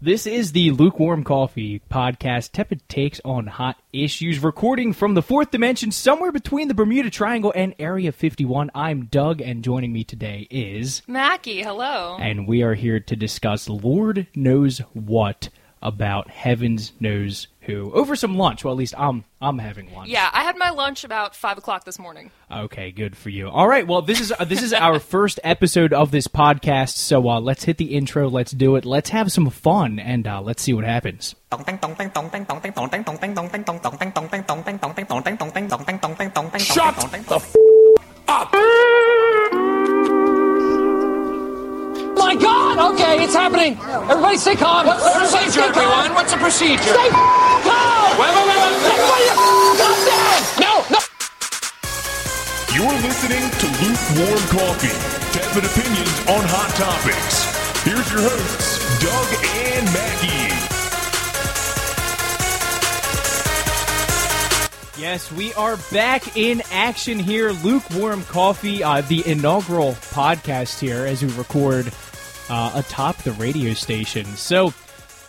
This is the Lukewarm Coffee podcast, tepid takes on hot issues, recording from the fourth dimension, somewhere between the Bermuda Triangle and Area 51. I'm Doug, and joining me today is. Mackey, hello. And we are here to discuss Lord knows what about heavens knows who over some lunch. Well, at least I'm I'm having lunch. Yeah, I had my lunch about five o'clock this morning. Okay, good for you. All right, well this is uh, this is our first episode of this podcast, so uh, let's hit the intro. Let's do it. Let's have some fun, and uh, let's see what happens. Shut the f- up! My God! Okay, it's happening. Everybody, stay calm. What's the Everybody procedure, stay calm. everyone? What's the procedure? Stay calm. Wait, wait, wait, wait, wait. Everybody, calm down. No, no. You're listening to Lukewarm Coffee, tepid opinions on hot topics. Here's your hosts, Doug and Mackey. Yes, we are back in action here. Lukewarm Coffee, uh, the inaugural podcast here as we record uh, atop the radio station. So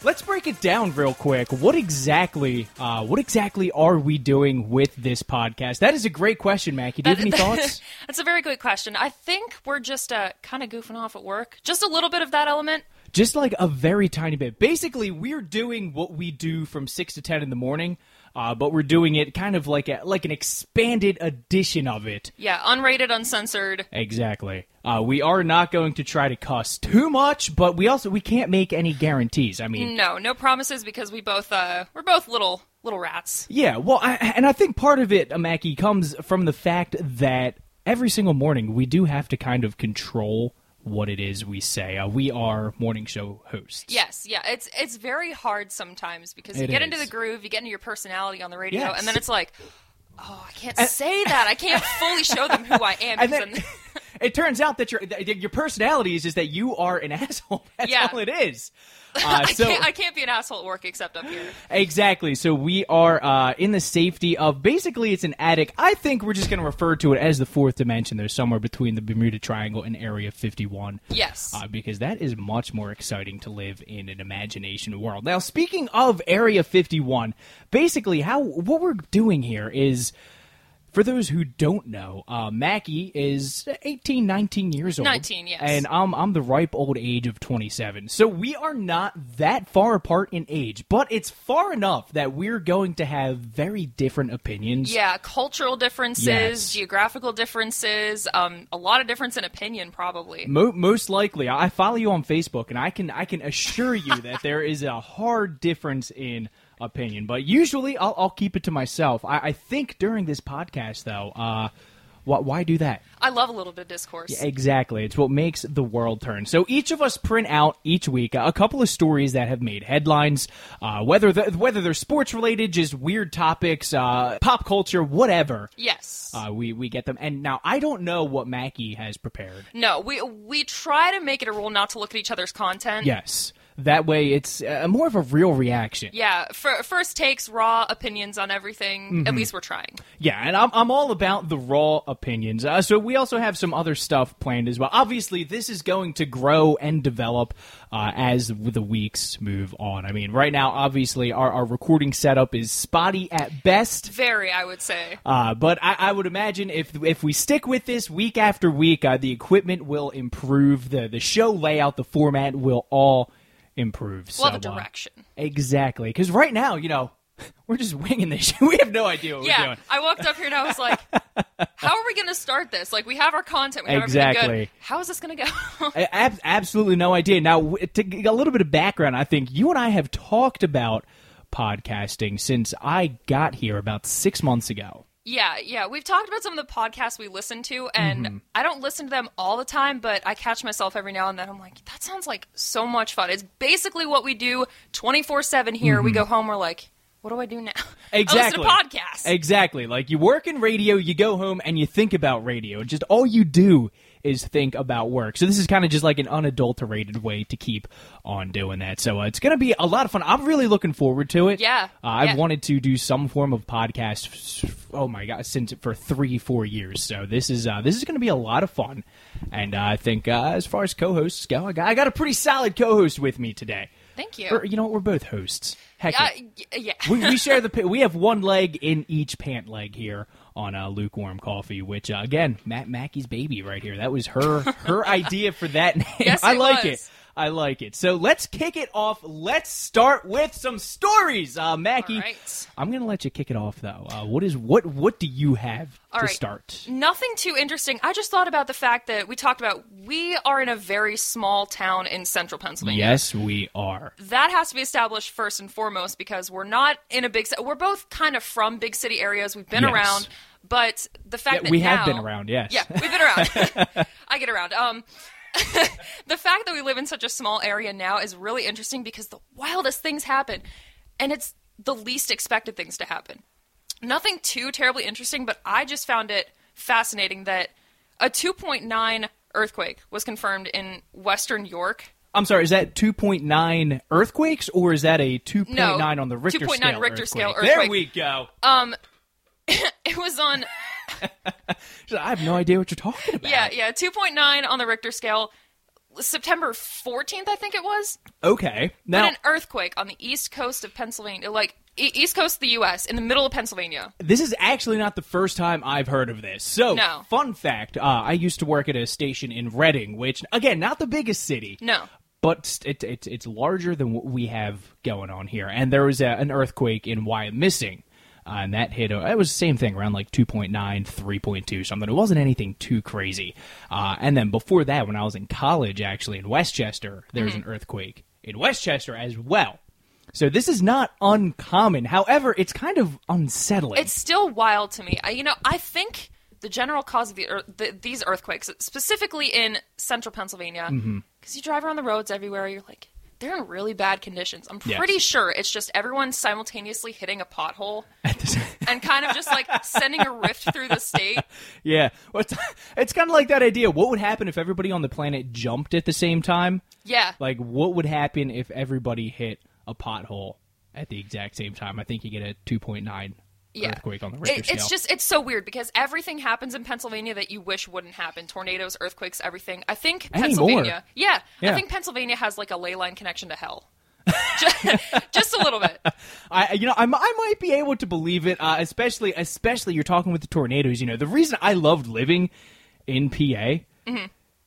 let's break it down real quick. What exactly, uh, what exactly are we doing with this podcast? That is a great question, Mackey. Do you have any thoughts? That's a very good question. I think we're just uh, kind of goofing off at work. Just a little bit of that element. Just like a very tiny bit. Basically, we're doing what we do from six to ten in the morning, uh, but we're doing it kind of like a like an expanded edition of it. Yeah, unrated, uncensored. Exactly. Uh, we are not going to try to cuss too much, but we also we can't make any guarantees. I mean, No, no promises because we both uh, we're both little little rats. yeah. Well, I, and I think part of it, uh, Mackey, comes from the fact that every single morning we do have to kind of control what it is we say. Uh, we are morning show hosts. Yes, yeah, it's it's very hard sometimes because you It get into the groove, you get into your personality on the radio, Yes. and then it's like, oh, I can't say that. I can't fully show them who I am. And then it turns out that your your personality is just that you are an asshole. That's Yeah. all it is. Uh, I, so can't, I can't be an asshole at work except up here. Exactly. So we are uh, in the safety of basically it's an attic. I think we're just going to refer to it as the fourth dimension. There's somewhere between the Bermuda Triangle and Area 51. Yes. Uh, because that is much more exciting to live in an imagination world. Now, speaking of Area 51, basically how what we're doing here is. For those who don't know, uh, Mackey is 18, 19 years old. 19, yes. And I'm, I'm the ripe old age of 27. So we are not that far apart in age, but it's far enough that we're going to have very different opinions. Yeah, cultural differences, Yes. geographical differences, um, a lot of difference in opinion, probably. Mo- most likely, I follow you on Facebook, and I can I can assure you that there is a hard difference in opinion. But usually, I'll, I'll keep it to myself. I, I think during this podcast, though, uh, why, why do that? I love a little bit of discourse. Exactly. It's what makes the world turn. So each of us print out each week a couple of stories that have made headlines, uh, whether the, whether they're sports related, just weird topics, uh, pop culture, whatever. Yes. Uh, we we get them. And now I don't know what Mackey has prepared. no, we we try to make it a rule not to look at each other's content. Yes, that way it's uh, more of a real reaction. Yeah, for, first takes, raw opinions on everything. Mm-hmm. At least we're trying. Yeah, and I'm, I'm all about the raw opinions. Uh, so we also have some other stuff planned as well. Obviously, this is going to grow and develop uh, as the weeks move on. I mean, right now, obviously, our, our recording setup is spotty at best. Very, I would say. Uh, but I, I would imagine if if we stick with this week after week, uh, the equipment will improve. the The show layout, the format will all improve. We'll have a So, uh, direction. exactly, because right now, you know, we're just winging this. we have no idea what we're Yeah, doing. I walked up here and I was like, "How are we going to start this? Like, we have our content, we have everything Exactly. good. How is this going to go?" I- ab- absolutely no idea. Now, w- to get a little bit of background, I think you and I have talked about podcasting since I got here about six months ago. Yeah, yeah. We've talked about some of the podcasts we listen to, and Mm-hmm. I don't listen to them all the time, but I catch myself every now and then. I'm like, that sounds like so much fun. It's basically what we do 24 7 here. We go home, we're like, what do I do now? Mm-hmm. Exactly. I listen to podcasts. Exactly. Like you work in radio, you go home and you think about radio. Just all you do is think about work. So this is kind of just like an unadulterated way to keep on doing that. So uh, it's going to be a lot of fun. I'm really looking forward to it. Yeah. Uh, I've Yeah. wanted to do some form of podcast. Oh my god, since for three, four years. So this is uh, this is going to be a lot of fun. And uh, I think uh, as far as co-hosts go, I got, I got a pretty solid co-host with me today. Thank you. Or, you know what? We're both hosts. Heck, Uh, yeah. yeah. we, we share the. We have one leg in each pant leg here on uh, lukewarm coffee. Which uh, again, Matt Mackey's baby right here. That was her her idea for that name. Yes, I it like was. it. I like it. So let's kick it off. Let's start with some stories. Uh, Mackey, right. I'm gonna let you kick it off though. Uh, what is what what do you have All to right. start? Nothing too interesting. I just thought about the fact that we talked about we are in a very small town in central Pennsylvania. Yes, we are. That has to be established first and foremost because we're not in a big we're both kind of from big city areas. We've been Yes. around, but the fact Yeah, that we have now- been around, yes. Yeah, we've been around. I get around. Um the fact that we live in such a small area now is really interesting because the wildest things happen and it's the least expected things to happen. Nothing too terribly interesting, but I just found it fascinating that a 2.9 earthquake was confirmed in western York. I'm sorry. Is that 2.9 earthquakes or is that a 2.9 No, on the Richter 2.9 scale? Richter scale earthquake? There we go. It was on I have no idea what you're talking about. yeah, yeah, 2.9 on the Richter scale. September 14th, I think it was. Okay. But Now an earthquake on the east coast of Pennsylvania, like e- east coast of the U.S., in the middle of Pennsylvania. this is actually not the first time I've heard of this. So, No. fun fact: uh, I used to work at a station in Reading, which again, not the biggest city. No. But it, it, it's larger than what we have going on here. And there was a, an earthquake in Wyomissing. Uh, and that hit, it was the same thing, around like 2.9, 3.2, something. It wasn't anything too crazy. Uh, and then before that, when I was in college, actually, in West Chester, there was an earthquake in West Chester as well. So this is not uncommon. However, it's kind of unsettling. It's still wild to me. I, you know, I think the general cause of the, earth, the these earthquakes, specifically in central Pennsylvania, because Mm-hmm. you drive around the roads everywhere, you're like, they're in really bad conditions. I'm Yes. pretty sure it's just everyone simultaneously hitting a pothole and kind of just like sending a rift through the state. yeah. Well, it's, it's kind of like that idea. What would happen if everybody on the planet jumped at the same time? Yeah. Like, what would happen if everybody hit a pothole at the exact same time? I think you get a 2.9 yeah. earthquake on the Richter It- scale. It's just it's so weird because everything happens in Pennsylvania that you wish wouldn't happen. Tornadoes, earthquakes, everything. I think Anymore. Pennsylvania. Yeah, Yeah. I think Pennsylvania has like a ley line connection to hell. just, just a little bit. I, you know, I might be able to believe it, uh, especially, especially you're talking with the tornadoes. You know, the reason I loved living in PA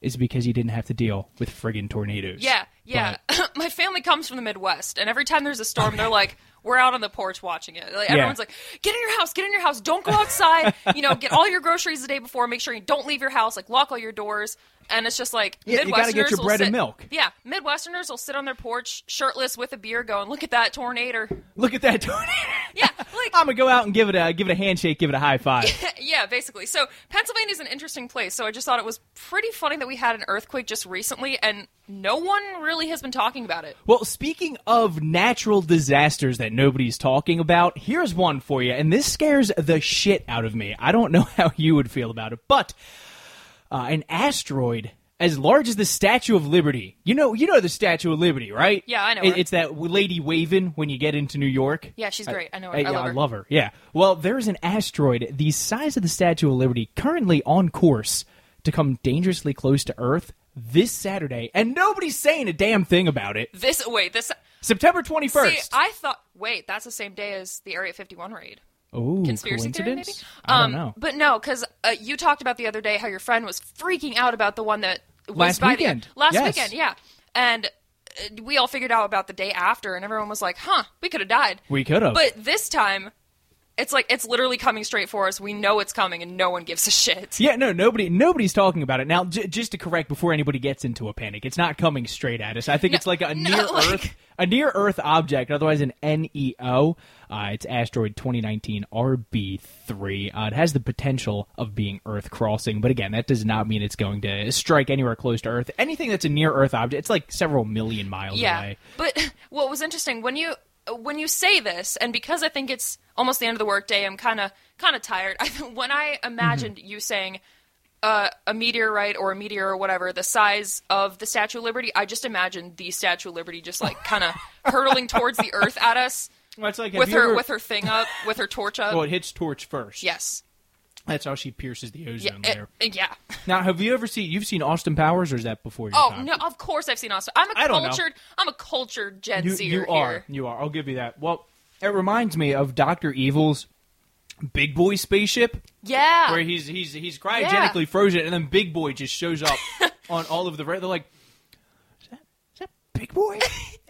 is because you didn't have to deal with friggin' tornadoes. Mm-hmm. Yeah, yeah. My family comes from the Midwest, and every time there's a storm, they're like, "We're out on the porch watching it." Like, everyone's like, "Get in your house, get in your house. Don't go outside. you know, get all your groceries the day before. Make sure you don't leave your house. Like, lock all your doors." And it's just like Yeah, you gotta get Midwesterners your bread and milk. Yeah, Midwesterners will sit on their porch, shirtless, with a beer, going, "Look at that tornado." Look at that tornado. Yeah, like I'm gonna go out and give it a give it a handshake, give it a high five. yeah, basically. So Pennsylvania is an interesting place. So I just thought it was pretty funny that we had an earthquake just recently, and no one really has been talking about it. Well, speaking of natural disasters that nobody's talking about, here's one for you, and this scares the shit out of me. I don't know how you would feel about it, but uh, an asteroid as large as the Statue of Liberty. You know, you know the Statue of Liberty, right? Yeah, I know It-. It's that lady waving when you get into New York. Yeah, she's great. I know her. Uh, I yeah, love her. I love her. Yeah. Well, there's an asteroid the size of the Statue of Liberty currently on course to come dangerously close to Earth this Saturday, and nobody's saying a damn thing about it. This wait, this September 21st. See, I thought wait, that's the same day as the Area 51 raid. Ooh, Conspiracy theory, maybe. I don't um, know. But no, because uh, you talked about the other day how your friend was freaking out about the one that was Last by weekend. The, last Yes. weekend, yeah, and. uh, We all figured out about the day after, and everyone was like, "Huh, we could have died." We could have. But this time, it's like it's literally coming straight for us. We know it's coming, and no one gives a shit. Yeah, no, nobody, nobody's talking about it now. J- just to correct before anybody gets into a panic, it's not coming straight at us. I think it's like a no, near like- Earth, a near Earth object, otherwise an NEO. Uh, it's asteroid 2019 RB3. Uh, it has the potential of being Earth crossing, but again, that does not mean it's going to strike anywhere close to Earth. Anything that's a near Earth object, it's like several million miles Yeah, away. but what was interesting when you when you say this, and because I think it's almost the end of the workday, I'm kind of kind of tired. I, when I imagined Mm-hmm. you saying uh, a meteorite or a meteor or whatever the size of the Statue of Liberty, I just imagined the Statue of Liberty just like kind of hurtling towards the Earth at us Well, it's like with her ever- with her thing up, with her torch up. Well, it hits torch first. yes. That's how she pierces the ozone eh, layer. eh, yeah. Now, have you ever seen? You've seen Austin Powers, or is that before your Oh time? no, of course I've seen Austin. I'm a I cultured. I'm a cultured Gen you, Zer you are. here. You are. I'll give you that. Well, it reminds me of Doctor Evil's Big Boy spaceship, Yeah. where he's he's he's cryogenically frozen, and then Big Boy just shows up on all of the. They're like, is that, is that Big Boy?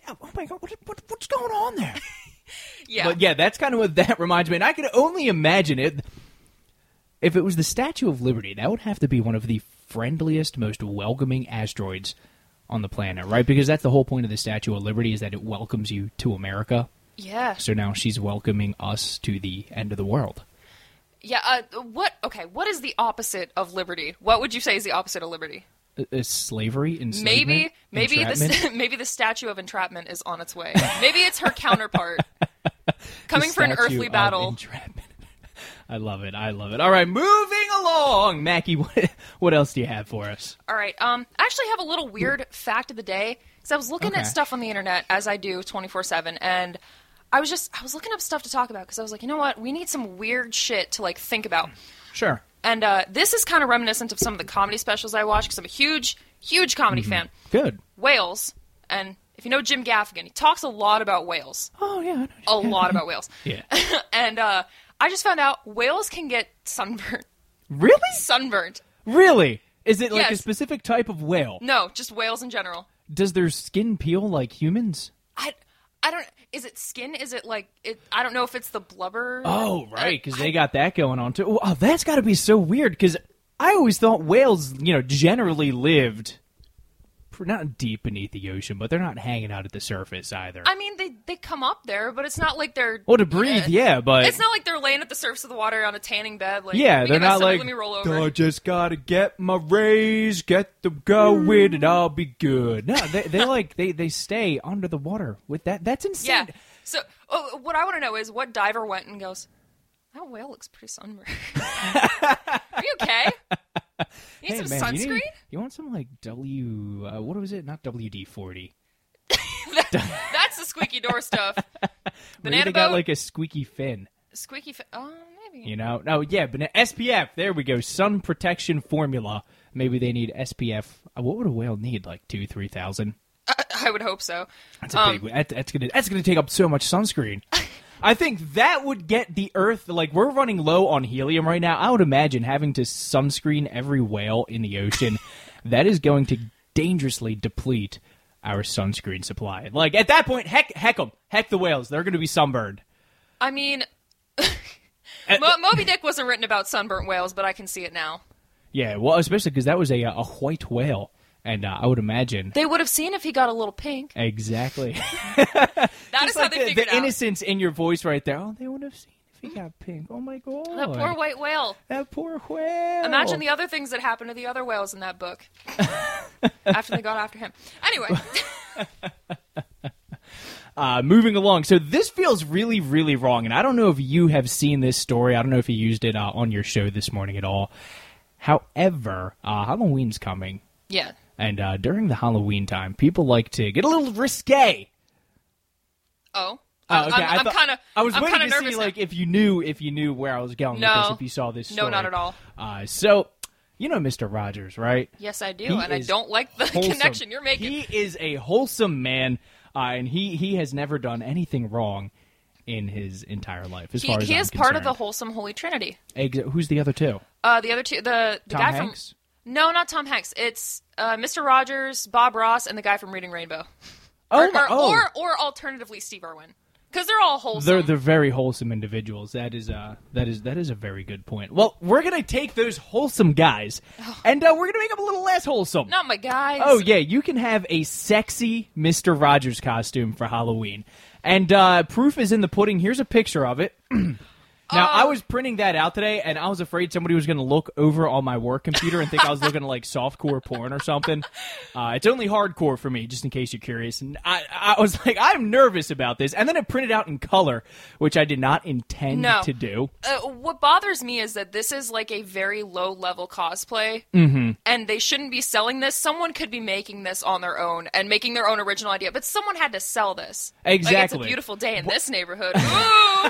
Oh my god, what, what, what's going on there? yeah. But yeah, that's kind of what that reminds me. And I can only imagine it. If it was the Statue of Liberty, that would have to be one of the friendliest, most welcoming asteroids on the planet, right? Because that's the whole point of the Statue of Liberty is that it welcomes you to America. yeah. So now she's welcoming us to the end of the world. Yeah. Uh, what? Okay. What is the opposite of liberty? What would you say is the opposite of liberty? Uh, uh, slavery, enslavement, Maybe, maybe the maybe the statue of entrapment is on its way. Maybe it's her counterpart coming for an earthly of battle. entrapment. I love it. I love it. All right, moving along, Mackey. What, what else do you have for us? All right. Um, I actually have a little weird fact of the day because I was looking Okay. at stuff on the internet as I do twenty four seven, and I was just I was looking up stuff to talk about because I was like, you know what, we need some weird shit to like think about. Sure. And uh, this is kind of reminiscent of some of the comedy specials I watch because I'm a huge, huge comedy fan. Good. Whales, and if you know Jim Gaffigan, he talks a lot about whales, Oh yeah. A lot about whales. Yeah. and uh, I just found out whales can get sunburned. Really? Sunburned. Really? Is it like a specific type of whale? No, just whales in general. Does their skin peel like humans? I, I don't. Is it skin? Is it like it? I don't know if it's the blubber. Oh, uh, right, because they got that going on too. Oh, that's got to be so weird. Because I always thought whales, you know, generally lived not deep beneath the ocean, but they're not hanging out at the surface either. I mean, they they come up there, but it's not like they're. well, to breathe, yeah, but It's not like they're laying at the surface of the water on a tanning bed. Like, yeah, they're not like. Let me roll over. I just gotta get my rays, get them going, and I'll be good. No, they they like they they stay under the water with that. That's insane. Yeah. So, oh, what I want to know is what diver went and goes. That whale looks pretty sunburned. Are you okay? You need Hey, some man, you, need- you want some like W? Uh, what was it? Not WD forty. That's the squeaky door stuff. Maybe Banana they got like a squeaky fin. squeaky. Fi- oh, maybe. You know? No, yeah, but SPF. There we go. Sun protection formula. Maybe they need SPF. uh, What would a whale need? Like two, three thousand. I, I would hope so. That's a Um, big. That, that's gonna. That's gonna take up so much sunscreen. I think that would get the Earth. Like we're running low on helium right now. I would imagine having to sunscreen every whale in the ocean. that is going to dangerously deplete our sunscreen supply. Like at that point, heck, heck them, heck the whales. They're going to be sunburned. I mean, Mo- Moby Dick wasn't written about sunburnt whales, but I can see it now. Yeah, well, especially because that was a a white whale, and uh, I would imagine They would have seen if he got a little pink. exactly. That is It's how like they the, figured the out. innocence in your voice right there. Oh, they would have seen if he got pink. Oh my god, That poor white whale. that poor whale. Imagine the other things that happened to the other whales in that book after they got after him. Anyway, uh, moving along. So this feels really, really wrong, and I don't know if you have seen this story. I don't know if you used it uh, on your show this morning at all. However, uh, Halloween's coming, yeah. And uh, during the Halloween time, people like to get a little risque. Oh, Oh, I'm- okay. I'm, I'm kind of. I was I'm waiting kind to of see nervous. like if you knew if you knew where I was going No. with this. If you saw this, No, not at all. Uh, so you know Mr. Rogers, right? yes, I do, He and I don't like the wholesome. connection you're making. He is a wholesome man, uh, and he he has never done anything wrong in his entire life. As He, far as he I'm is part of the wholesome holy trinity. Ex- who's the other two? Uh, the other two, the the Tom guy Hanks. from no, not Tom Hanks. It's uh, Mr. Rogers, Bob Ross, and the guy from Reading Rainbow. Oh, or, my- or, oh. or or alternatively Steve Irwin, because they're all wholesome. They're they're very wholesome individuals. That is uh that is that is a very good point. Well, we're gonna take those wholesome guys, and uh, we're gonna make them a little less wholesome. not my guys. Oh yeah, you can have a sexy Mister Rogers costume for Halloween, and uh, proof is in the pudding. Here's a picture of it. Now I was printing that out today, and I was afraid somebody was going to look over on my work computer and think I was looking at like softcore porn or something. Uh, it's only hardcore for me, just in case you're curious. And I, I was like, I'm nervous about this, and then it printed out in color, which I did not intend No. to do. Uh, what bothers me is that this is like a very low level cosplay, mm-hmm. and they shouldn't be selling this. Someone could be making this on their own and making their own original idea, but someone had to sell this. Like it's Exactly. a beautiful day in this neighborhood. Ooh!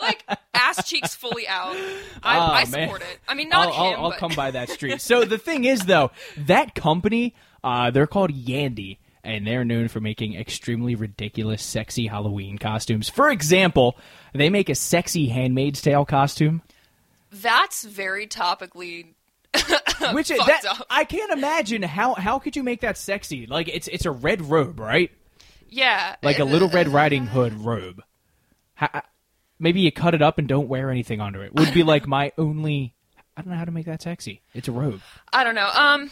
like ass cheeks fully out. I, I Oh, man. support it. I mean, not I'll, I'll, him, I'll come by that street. So the thing is, though, that company, uh, they're called Yandy, and they're known for making extremely ridiculous, sexy Halloween costumes. For example, they make a sexy Handmaid's Tale costume, that's very topically. which is, that up. I can't imagine how how could you make that sexy? Like it's it's a red robe, right? Yeah, Like a little Red Riding Hood robe. Ha- maybe you cut it up and don't wear anything under it. Would be like my only. I don't know how to make that sexy. It's a robe. I don't know. Um,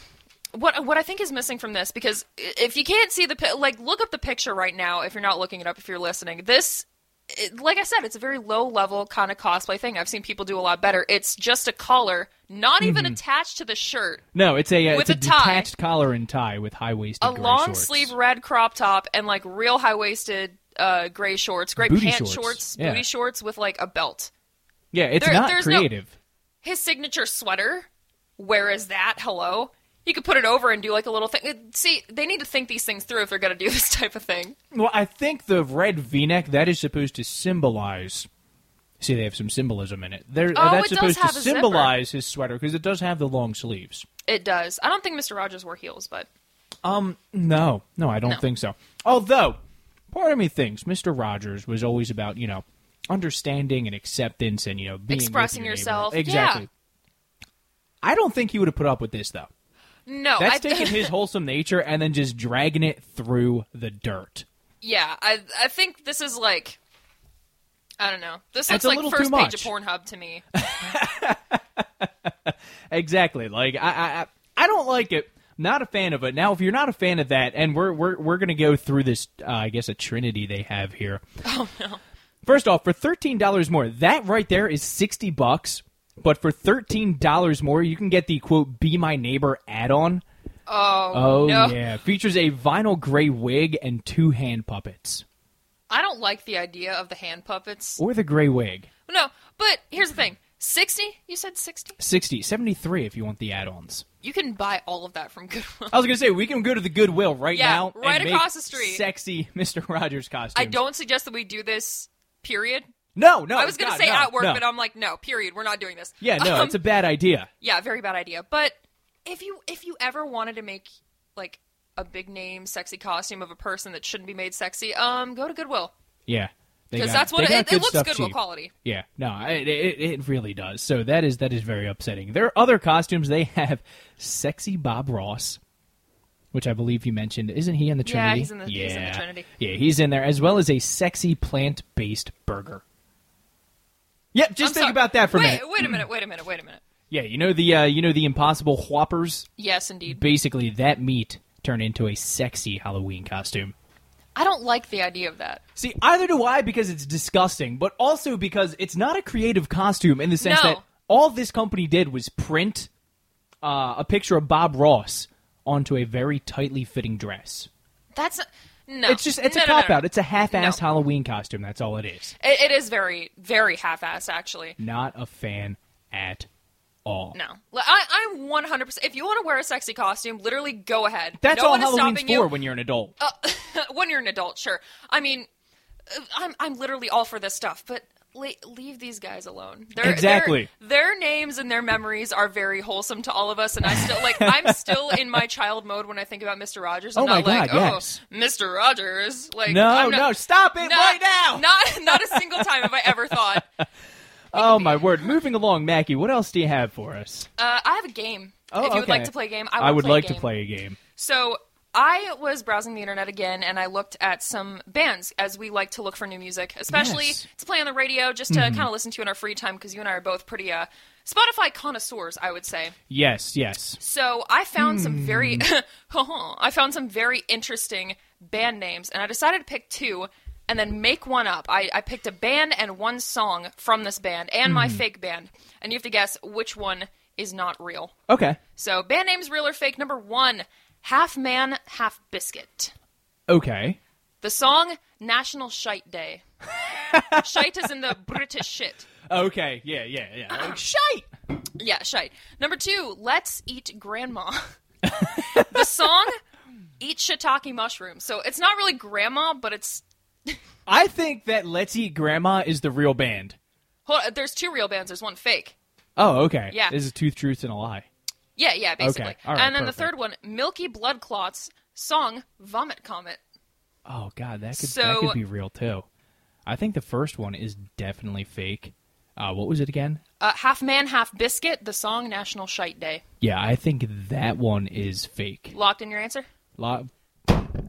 what what I think is missing from this because if you can't see the like, look up the picture right now. If you're not looking it up, if you're listening, this, it, like I said, it's a very low level kind of cosplay thing. I've seen people do a lot better. It's just a collar, not even Mm-hmm. attached to the shirt. No, it's a uh, With it's a, a tie. detached collar and tie with high waisted A long sleeve red crop top and like real high waisted uh, gray shorts, gray Booty pant shorts, yeah. booty shorts with like a belt. Yeah, it's There- not there's no- creative. His signature sweater. Where is that? Hello. You could put it over and do like a little thing. See, they need to think these things through if they're going to do this type of thing. Well, I think the red V-neck that is supposed to symbolize. See, they have some symbolism in it. There, Oh, that's it supposed to symbolize his sweater because it does have the long sleeves. It does. I don't think Mr. Rogers wore heels, but Um, no, no, I don't No. think so. Although, part of me thinks Mr. Rogers was always about you know understanding and acceptance and you know being Expressing your neighbor. yourself, yeah. Exactly. I don't think he would have put up with this though. no. That's I, taking his wholesome nature and then just dragging it through the dirt. yeah, I I think this is like I don't know. This looks like first page of. Pornhub to me. Exactly. Like I, I- I don't like it. Not a fan of it. Now, if you're not a fan of that, and we're we're we're gonna go through this, uh, I guess a trinity they have here. Oh no. First off, for thirteen dollars more, that right there is sixty bucks. But for thirteen dollars more, you can get the quote "Be My Neighbor" add-on. Oh, Oh no. yeah, features a vinyl gray wig and two hand puppets, I don't like the idea of the hand puppets. or the gray wig. No, but here's the thing. 60? You said 60? 60, 73 if you want the add-ons. You can buy all of that from Goodwill. I was gonna say we can go to the Goodwill right Yeah, now, right across the street. Sexy Mister Rogers costume. I don't suggest that we do this, period. No, no. I was going to say no, at work, no. but I'm like, no, period. We're not doing this. Yeah, no, Um, it's a bad idea. Yeah, very bad idea. But if you if you ever wanted to make like a big name sexy costume of a person that shouldn't be made sexy, um, go to Goodwill Yeah, because that's what it, it, good looks cheap. quality. Yeah, no, it, it it really does. So that is that is very upsetting. There are other costumes. They have sexy Bob Ross, which I believe you mentioned. Isn't he in the Yeah, Trinity? he's in the- he's in the Trinity. Yeah, he's in there as well as a sexy plant-based burger. Yep, just I'm think sorry. about that for a minute. Wait a minute. Wait a minute. Wait a minute. Yeah, you know the uh, you know the Impossible Whoppers. Yes, indeed. Basically, that meat turned into a sexy Halloween costume. I don't like the idea of that. See, either do I because it's disgusting, but also because it's not a creative costume in the sense No. that all this company did was print uh, a picture of Bob Ross onto a very tightly fitting dress. That's no. It's just it's No, a no, no, cop no. out. It's a half-assed No. Halloween costume. That's all it is. It, it is very very half-assed actually. Not a fan at all. No, I, I'm 100. percent If you want to wear a sexy costume, literally go ahead. That's no all Halloween's for you. when you're an adult. when you're an adult, sure. I mean, uh, I'm I'm literally all for this stuff, but leave these guys alone. Their, Exactly. Their, their names and their memories are very wholesome to all of us, and I still like. I'm still in my child mode when I think about Mr. Rogers. I'm Oh my not like, God, yes. oh, Mr. Rogers. Like, no, not- no, stop it not, right now. Not not a single time have I ever thought. Oh my word! Moving along, Mackey. What else do you have for us? Uh, I have a game. Oh, if you would like to play a game, I, I would play a like to game. play a game. So I was browsing the internet again, and I looked at some bands, as we like to look for new music, especially Yes. to play on the radio, just to kind of listen to in our free time, because you and I are both pretty uh, Spotify connoisseurs, I would say. Yes, yes. So I found some Hmm. very, I found some very interesting band names, and I decided to pick two. And then make one up. I, I picked a band and one song from this band and my Hmm. fake band. And you have to guess which one is not real. Okay. So, band names real or fake. Number one, Half Man, Half Biscuit. Okay. The song, National Shite Day. shite is in the British shit. Okay. Yeah, yeah, yeah. Like, shite. Yeah, shite. Number two, Let's Eat Grandma. the song, Eat Shiitake Mushrooms. So, it's not really grandma, but it's. I think that Let's Eat Grandma is the real band. Hold on, there's two real bands. There's one fake. Oh, okay. Yeah. This is Tooth, Truth, and a Lie. Yeah, yeah, basically. All right, and then perfect. the third one, Milky Blood Clots song Vomit Comet. Oh God, that could that could be real too. I think the first one is definitely fake. Uh, what was it again? Uh, half Man, Half Biscuit, the song National Shite Day. Yeah, I think that one is fake. Locked in your answer? Lock,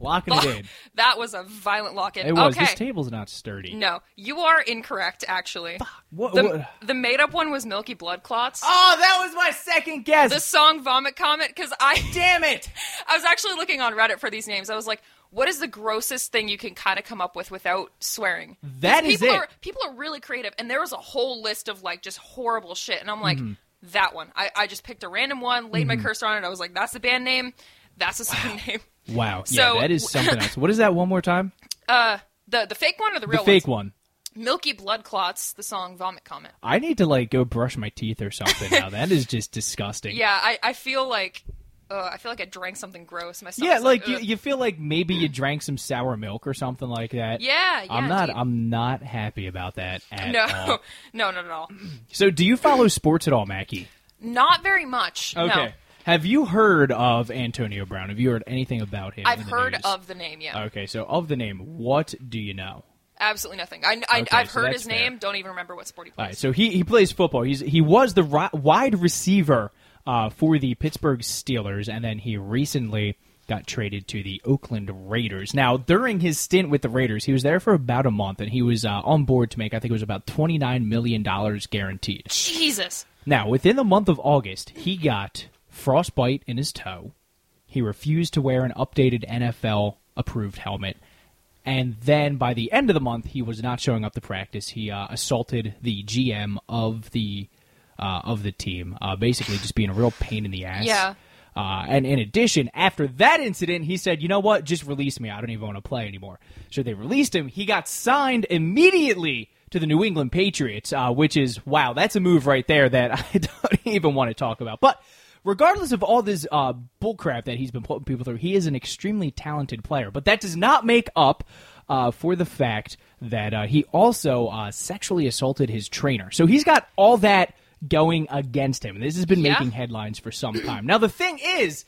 locking it in. That was a violent lock in. It was. Okay. This table's not sturdy. No, you are incorrect, actually. What, The, what- the made up one was Milky Blood Clots. Oh, that was my second guess. The song Vomit Comet, because I Damn it! I was actually looking on Reddit for these names. I was like, what is the grossest thing you can kind of come up with without swearing? That is Because people it. Are, people are really creative, and there was a whole list of like just horrible shit, and I'm like, Mm-hmm. that one. I, I just picked a random one, laid my cursor on it. I was like, that's the band name. That's the song name. Wow. So- yeah, that is something else. What is that? One more time. Uh, the the fake one or the The real fake ones? one. Milky Blood Clots, the song Vomit Comet. I need to like go brush my teeth or something now. That is just disgusting. Yeah, I, I feel like uh, I feel like I drank something gross. My Yeah, like you, you feel like maybe you drank some sour milk or something like that. Yeah, yeah. I'm not. dude. I'm not happy about that at no, all. no, not at all. So, do you follow sports at all, Mackey? Not very much. No. Have you heard of Antonio Brown? Have you heard anything about him? I've heard news? of the name, yeah. Okay, so of the name, what do you know? Absolutely nothing. I, I, Okay, I've so heard his name, fair. don't even remember what sport he All plays. right, so he he plays football. He's he was the ri- wide receiver uh, for the Pittsburgh Steelers, and then he recently got traded to the Oakland Raiders. Now, during his stint with the Raiders, he was there for about a month, and he was uh, on board to make I think it was about twenty nine million dollars guaranteed. Jesus. Now, within the month of August, he got frostbite in his toe. He refused to wear an updated NFL approved helmet. And then by the end of the month, he was not showing up to practice. He uh, assaulted the GM of the uh, of the team, uh, basically just being a real pain in the ass. Yeah. Uh, and in addition, after that incident, he said, "You know what? Just release me. I don't even want to play anymore." So they released him. He got signed immediately to the New England Patriots, uh, which is wow. That's a move right there that I don't even want to talk about. But regardless of all this uh, bullcrap that he's been putting people through, he is an extremely talented player. But that does not make up uh, for the fact that uh, he also uh, sexually assaulted his trainer. So he's got all that going against him. This has been Yeah. making headlines for some time. Now the thing is.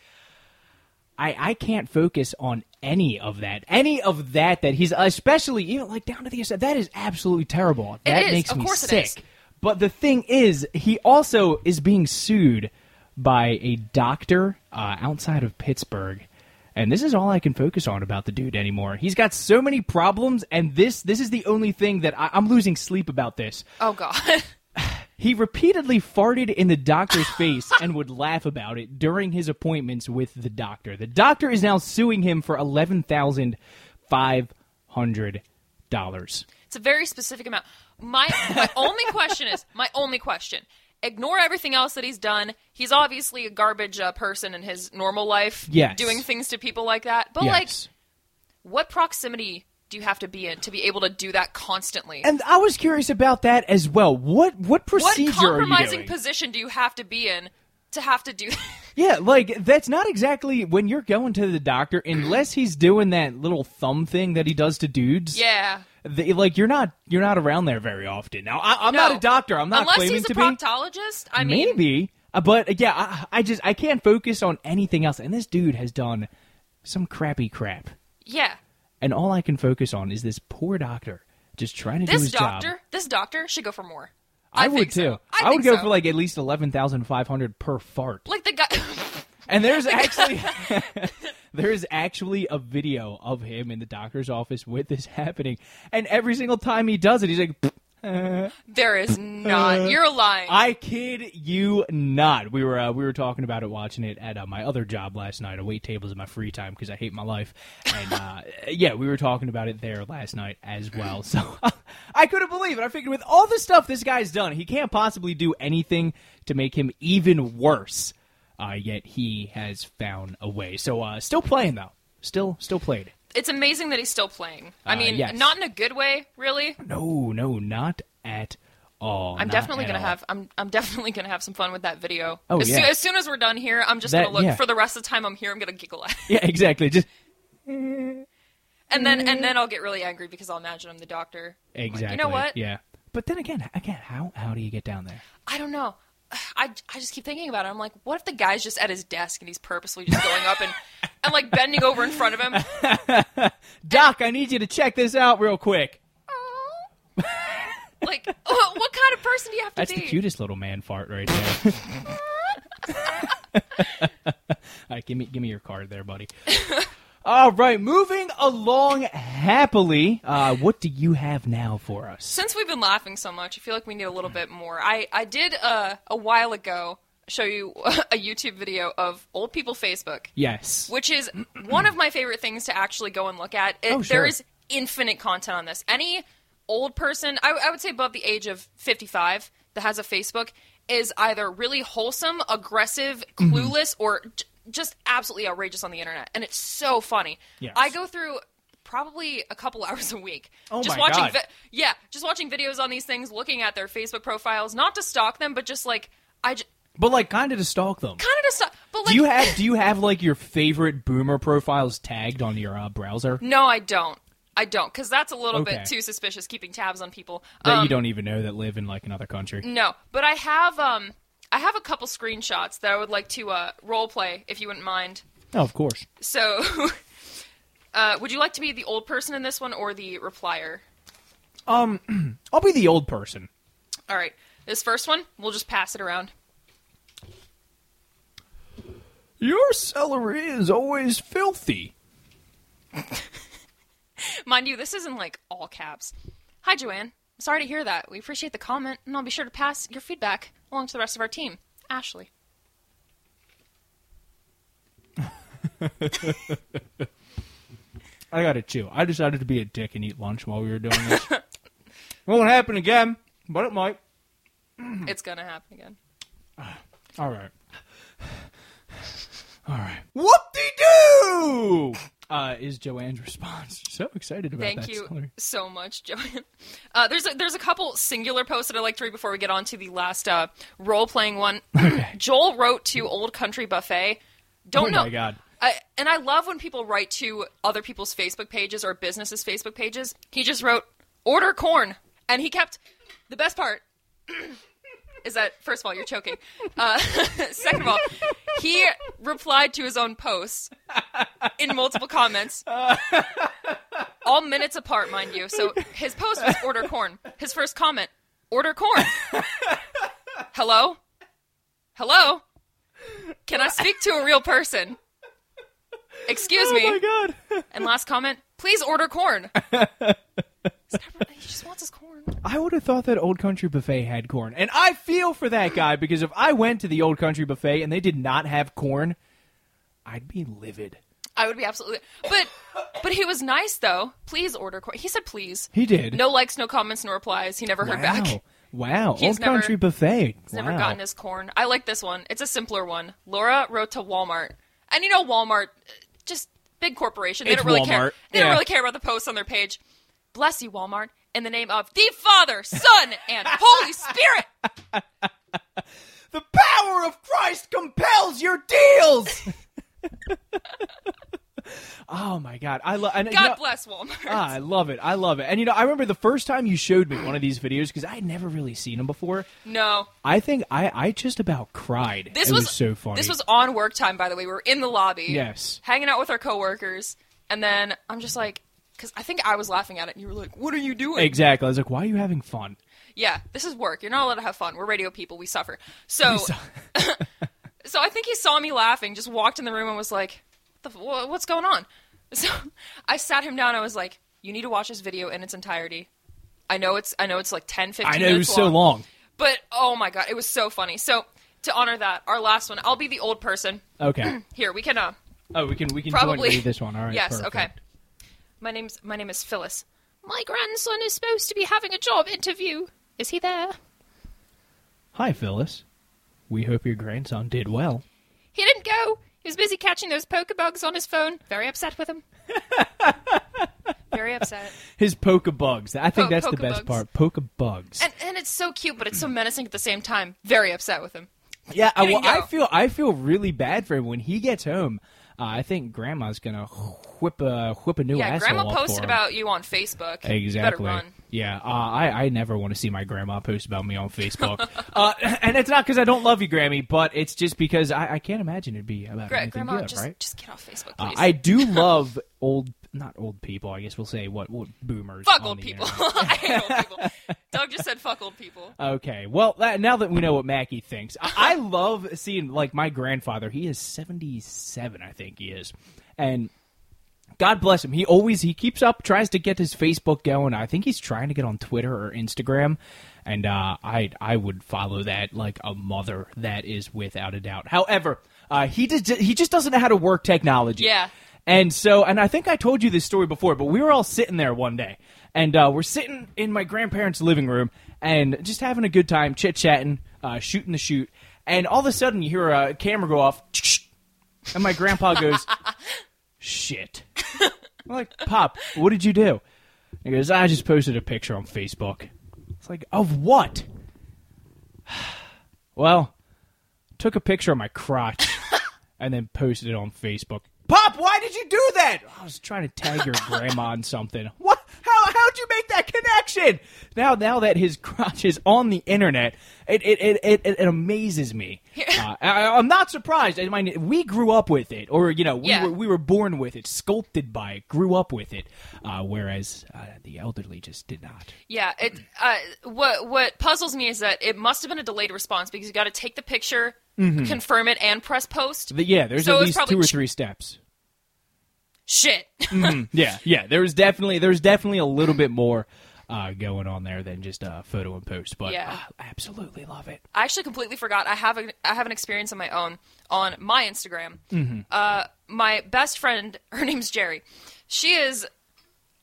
I, I can't focus on any of that. Any of that that he's especially even like down to the that is absolutely terrible. That makes me sick. But the thing is, he also is being sued by a doctor uh, outside of Pittsburgh. And this is all I can focus on about the dude anymore. He's got so many problems, and this this is the only thing that I, I'm losing sleep about. This Oh, God. he repeatedly farted in the doctor's face and would laugh about it during his appointments with the doctor. The doctor is now suing him for eleven thousand five hundred dollars. it's a very specific amount. My, my only question is my only question. Ignore everything else that he's done. He's obviously a garbage uh, person in his normal life, Yes. doing things to people like that. But like, what proximity do you have to be in to be able to do that constantly? and I was curious about that as well. What what what procedure are you compromising position do you have to be in to have to do that? yeah, like that's not exactly when you're going to the doctor unless he's doing that little thumb thing that he does to dudes. yeah. They- like you're not you're not around there very often. Now I, I'm not a doctor. I'm not Unless claiming he's a be. proctologist. I mean, Maybe, uh, but yeah, I, I just I can't focus on anything else. And this dude has done some crappy crap, yeah. and all I can focus on is this poor doctor just trying to do This his doctor, job. this doctor should go for more. I, think would so. too. I, would go so. for like at least eleven thousand five hundred per fart. like the guy. And there's actually there is actually a video of him in the doctor's office with this happening, and every single time he does it, he's like. there is not. You're lying. I kid you not. We were uh, we were talking about it, watching it at uh, my other job last night. I wait tables in my free time because I hate my life, and uh, yeah, we were talking about it there last night as well. So I couldn't believe it. I figured with all the stuff this guy's done, he can't possibly do anything to make him even worse. Uh, yet he has found a way. So uh, still playing though. Still still played. it's amazing that he's still playing. I Uh, mean, yes. not in a good way, really. No, no, not at all. I'm definitely gonna all. have. I'm. I'm definitely gonna have some fun with that video. Oh, as, yeah. soon, as soon as we're done here, I'm just That- gonna look yeah. for the rest of the time I'm here. I'm gonna giggle at, it. Yeah, exactly. Just and then and then I'll get really angry because I'll imagine I'm the doctor. I'm like, Exactly. you know what? Yeah. But then again, again, how how do you get down there? I don't know. I, I just keep thinking about it. I'm like, what if the guy's just at his desk and he's purposely just going up and, and like bending over in front of him? Doc, I need you to check this out real quick. Like, what, what kind of person do you have to That's be? the cutest little man fart right there. All right, give me give me your card there, buddy. All right, moving along happily. Uh, what do you have now for us? Since we've been laughing so much, I feel like we need a little bit more. I, I did uh, a while ago show you a YouTube video of old people Facebook, Yes. which is one of my favorite things to actually go and look at. It, Oh, sure. There is infinite content on this. Any old person, I, I would say above the age of 55 that has a Facebook, is either really wholesome, aggressive, Mm-hmm. clueless, or j- just absolutely outrageous on the internet. And it's so funny. Yes. I go through probably a couple hours a week Oh just my watching God. vi- yeah just watching videos on these things looking at their facebook profiles not to stalk them but just like i But like, kind of to stalk them. kind of to stalk but like Do you have do you have like your favorite boomer profiles tagged on your uh, browser no i don't i don't because that's a little Okay. bit too suspicious keeping tabs on people that Um, you don't even know that live in like another country? No, but I have um I have a couple screenshots that I would like to uh role play if you wouldn't mind. Oh, of course. So uh would you like to be the old person in this one or the replier? Um, I'll be the old person. All right. This first one, we'll just pass it around. Your celery is always filthy. Mind you, this isn't like all caps. Hi Joanne. Sorry to hear that. We appreciate the comment and I'll be sure to pass your feedback along to the rest of our team. Ashley. I got it too. I decided to be a dick and eat lunch while we were doing this. Won't happen again, but it might. It's gonna happen again. All right. All right. Whoop-de-doo! Is Joanne's response. So excited about Thank that Thank you so much, Joanne. Uh, there's a, there's a couple singular posts that I'd like to read before we get on to the last uh, role playing one. Joel wrote to Old Country Buffet. Don't Oh know. my God. I, and I love when people write to other people's Facebook pages or businesses' Facebook pages. He just wrote "order corn," and he kept the best part is that first of all you're choking. Uh, second of all, he replied to his own post in multiple comments, all minutes apart, mind you. So his post was "order corn." His first comment: "order corn." Hello, hello. Can I speak to a real person? Excuse me. Oh my god. And last comment, please order corn. he just wants his corn. I would have thought that Old Country Buffet had corn. And I feel for that guy because if I went to the Old Country Buffet and they did not have corn, I'd be livid. I would be absolutely, but but he was nice though. Please order corn. He said please. He did. No likes, no comments, no replies. He never heard wow. back. Wow. He's Old never- Country Buffet. He's never gotten his corn. I like this one. It's a simpler one. Laura wrote to Walmart, and you know Walmart, just big corporation. They It's don't really care. Walmart. They don't really care about the posts on their page. Bless you, Walmart, in the name of the Father, Son, and Holy Spirit. The power of Christ compels your deals. oh my god, I love. God bless Walmart. Ah, I love it. I love it. And you know, I remember the first time you showed me one of these videos because I had never really seen them before. no, I think I, I just about cried. This was, was, so funny. This was on work time, by the way. We were in the lobby, Yes. hanging out with our coworkers, and then I'm just like, because I think I was laughing at it, and you were like, "What are you doing?" exactly. I was like, why are you having fun? Yeah, this is work. You're not allowed to have fun. We're radio people. We suffer. So, so I think he saw me laughing, just walked in the room and was like, "The f- "What's going on?" So I sat him down. I was like, "You need to watch this video in its entirety." I know it's I know it's like 10, 15 I know it was minutes so long. but oh my god, it was so funny. So to honor that, our last one, I'll be the old person. Okay. Here, we can uh Oh, we can we can Probably. this one. All right. yes, perfect. okay. My name's my name is Phyllis. My grandson is supposed to be having a job interview. Is he there? Hi, Phyllis. We hope your grandson did well. He didn't go. He was busy catching those pokebugs on his phone. Very upset with him. Very upset. His pokebugs. I think Po- that's the best pokebugs. part. Pokebugs. And and it's so cute, but it's so menacing at the same time. Very upset with him. Yeah, I, Here you well, I go. feel I feel really bad for him when he gets home. I think Grandma's gonna whip a whip a new Yeah, asshole Grandma posted about you on Facebook. Exactly. better run. Yeah, uh, I I never want to see my grandma post about me on Facebook, uh, and it's not because I don't love you, Grammy, but it's just because I, I can't imagine it'd be about Gra- anything Grandma, good, just right? just get off Facebook, Uh, please. I do love old, not old people. I guess we'll say what, what boomers. fuck old people. I hate old people. Doug just said fuck old people. Okay, well, that, now that we know what Mackey thinks, I, I love seeing like my grandfather. He is seventy-seven, I think he is, and God bless him. He always he keeps up, tries to get his Facebook going. I think he's trying to get on Twitter or Instagram, and uh, I I would follow that like a mother. That is without a doubt. However, uh, he just he just doesn't know how to work technology. Yeah. And so, and I think I told you this story before, but we were all sitting there one day, and uh, we're sitting in my grandparents' living room and just having a good time, chit chatting, uh, shooting the shoot, and all of a sudden you hear a camera go off, and my grandpa goes, "Shit!" I'm like, "Pop, what did you do?" He goes, "I just posted a picture on Facebook." It's like, "Of what?" well, took a picture of my crotch and then posted it on Facebook. Pop, why did you do that? I was trying to tag your grandma on something. What? How? How'd you make that connection? Now, now that his crotch is on the internet, it it it, it, it amazes me. Uh, I, I'm not surprised. I mean, we grew up with it, or you know, we Yeah. were we were born with it, sculpted by it, grew up with it. Uh, whereas uh, the elderly just did not. Yeah, it. Uh, what what puzzles me is that it must have been a delayed response because you got to take the picture, confirm it, and press post. The- yeah, there's So at least two or ch- three steps. Shit. Yeah, yeah. There was definitely there's definitely a little bit more uh, going on there than just uh, photo and post. But Yeah. I absolutely love it. I actually completely forgot. I have a, I have an experience of my own on my Instagram. Mm-hmm. Uh, my best friend, her name's Jerry. She is,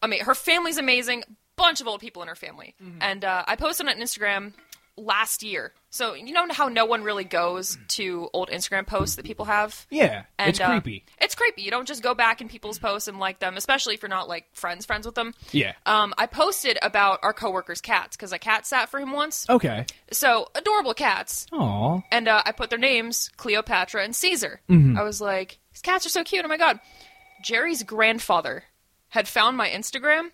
I mean, her family's amazing. Bunch of old people in her family, Mm-hmm. and uh, I posted on Instagram last year. So you know how no one really goes to old Instagram posts that people have. Yeah, And, it's uh, creepy. It's creepy. You don't just go back in people's posts and like them, especially if you're not like friends friends with them. Yeah. Um, I posted about our coworker's cats because I cat sat for him once. Okay. So adorable cats Aw. and uh, I put their names Cleopatra and Caesar. Mm-hmm. I was like, these cats are so cute. Oh my god! Jerry's grandfather had found my Instagram,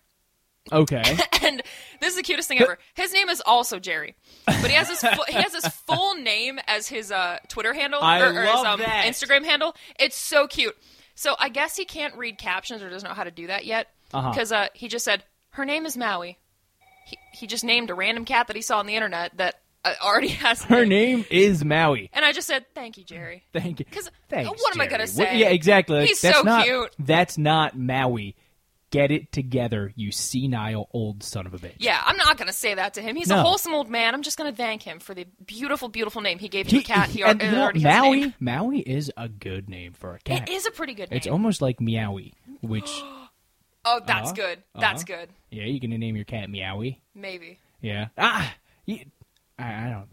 Okay. and this is the cutest thing ever. His name is also Jerry, but he has his fu- he has his full name as his uh, Twitter handle I or, or his um, that. Instagram handle. It's so cute. So I guess he can't read captions or doesn't know how to do that yet Uh-huh. because uh, he just said her name is Maui. He, he just named a random cat that he saw on the internet that uh, already has Her name is Maui. and I just said, "Thank you, Jerry." Thank you. 'Cause, Thanks, what am I gonna Jerry. What- say? yeah, exactly. He's that's so not, cute. That's not Maui. Get it together, you senile old son of a bitch. Yeah, I'm not gonna say that to him. He's No. a wholesome old man. I'm just gonna thank him for the beautiful, beautiful name he gave to a cat. He, and al- you know, already has Maui. Maui is a good name for a cat. It is a pretty good name. It's almost like Meowie, which oh, that's Uh-huh. good. That's Uh-huh. good. yeah, you're gonna name your cat Meowie. Maybe Yeah. Ah, you, I, I don't.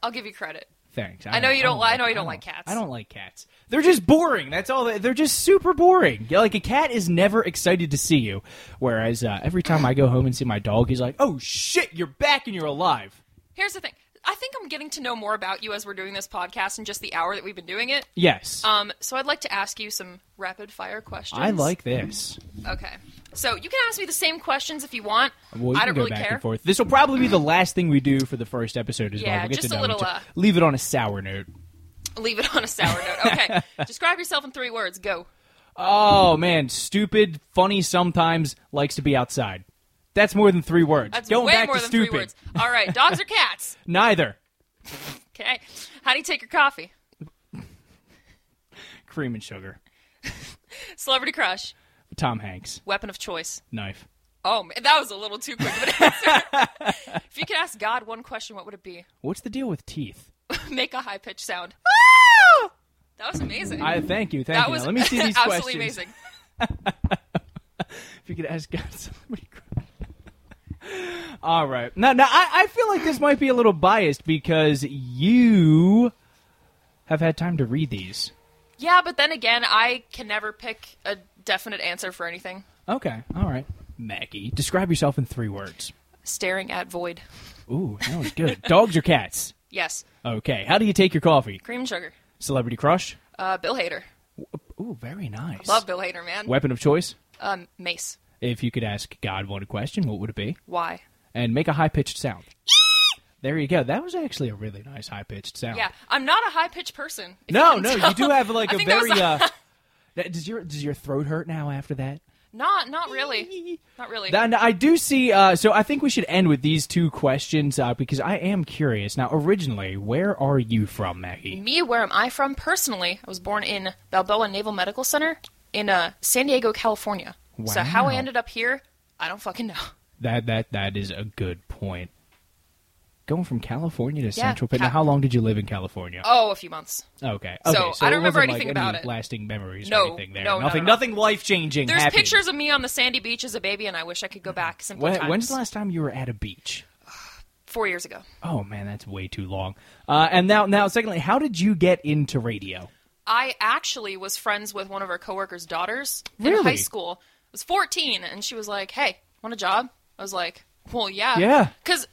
I'll give you credit. Thanks. I know you don't li- I know you I don't like cats. I don't like cats. They're just boring. That's all. they- They're just super boring. Like a cat is never excited to see you, whereas uh, every time I go home and see my dog, he's like, "Oh shit, you're back and you're alive." Here's the thing. I think I'm getting to know more about you as we're doing this podcast in just the hour that we've been doing it. Yes, Um, so I'd like to ask you some rapid fire questions. I like this. Okay. So you can ask me the same questions if you want. Well, we I don't really care. This will probably be the last thing we do for the first episode as well. Yeah, We'll get just to a little, uh, leave it on a sour note. Leave it on a sour note. Okay. Describe yourself in three words. Go. Oh man, stupid, funny sometimes, likes to be outside. That's more than three words. That's Going way back more to than stupid. three words. All right. Dogs or cats? Neither. Okay. How do you take your coffee? Cream and sugar. Celebrity crush. Tom Hanks. Weapon of choice. Knife. Oh, man, that was a little too quick of an answer. if you could ask God one question, what would it be? What's the deal with teeth? Make a high pitched sound. Ah! That was amazing. I thank you, thank that you. was Now, let me see these questions. absolutely amazing. If you could ask God somebody. All right. Now, now I, I feel like this might be a little biased because you have had time to read these. Yeah, but then again, I can never pick a definite answer for anything. Okay. All right. Mackey, describe yourself in three words. Staring at void. Ooh, that was good. Dogs or cats? Yes. Okay. How do you take your coffee? Cream and sugar. Celebrity crush? Uh, Bill Hader. Ooh, very nice. Love Bill Hader, man. Weapon of choice. Um, mace. If you could ask God one question, what would it be? Why? And make a high pitched sound. there you go. That was actually a really nice high pitched sound. Yeah, I'm not a high pitched person. No, no, you do have like I a very. uh, does your does your throat hurt now after that? not, not really, not really. And I do see. Uh, so I think we should end with these two questions uh, because I am curious. Now, originally, where are you from, Mackey? Me, where am I from personally? I was born in Balboa Naval Medical Center in uh, San Diego, California. So how I ended up here, I don't fucking know. That that that is a good point. Going from California to Yeah, Central Pitt. Now, Cal- how long did you live in California? Oh, a few months. Okay. So, okay. I don't remember anything like, about any it. Lasting memories No, or anything there. no, nothing. at all. nothing life changing. There's happened. pictures of me on the sandy beach as a baby, and I wish I could go back. Simple When, when's the last time you were at a beach? Four years ago. Oh man, that's way too long. Uh, and now, now, secondly, how did you get into radio? I actually was friends with one of our coworkers' daughters in high school. I was 14, and she was like, "Hey, want a job?" I was like, "Well, yeah, Yeah. because."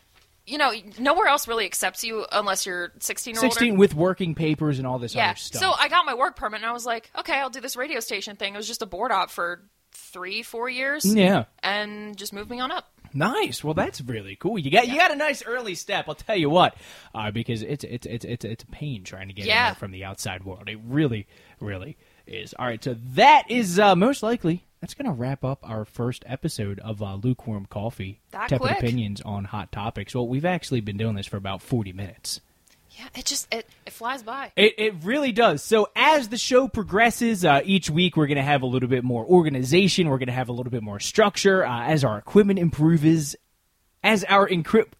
You know, nowhere else really accepts you unless you're 16 or Sixteen older. with working papers and all this Yeah. other stuff. So I got my work permit, and I was like, okay, I'll do this radio station thing. It was just a board op for three, four years. yeah. And just moved me on up. Nice. Well, that's really cool. You got you got a nice early step. I'll tell you what, uh, because it's it's it's it's it's a pain trying to get in Yeah. there from the outside world. It really, really is. All right, so that is uh, most likely that's going to wrap up our first episode of uh, lukewarm coffee. That tepid quick? opinions on hot topics. Well, we've actually been doing this for about forty minutes. Yeah, it just it, it flies by. It, it really does. So as the show progresses, uh, each week we're going to have a little bit more organization. We're going to have a little bit more structure uh, as our equipment improves, as our encrypt,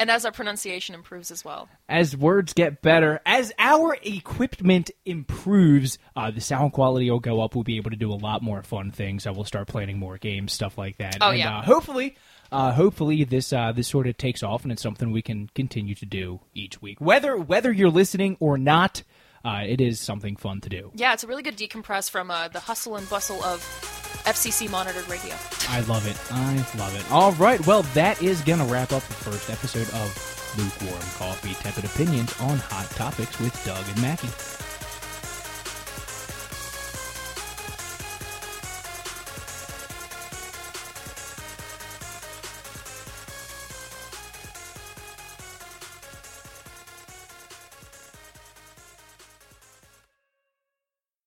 And as our pronunciation improves as well. as words get better, as our equipment improves, uh, the sound quality will go up. We'll be able to do a lot more fun things. Uh, we'll start planning more games, stuff like that. Oh, and, yeah. Uh, hopefully, uh, hopefully this uh, this sort of takes off, and it's something we can continue to do each week. Whether whether you're listening or not, uh, it is something fun to do. Yeah, it's a really good decompress from uh, the hustle and bustle of FCC monitored radio. I love it. I love it. All right. Well, that is going to wrap up the first episode of Lukewarm Coffee Tepid Opinions on Hot Topics with Doug and Mackey.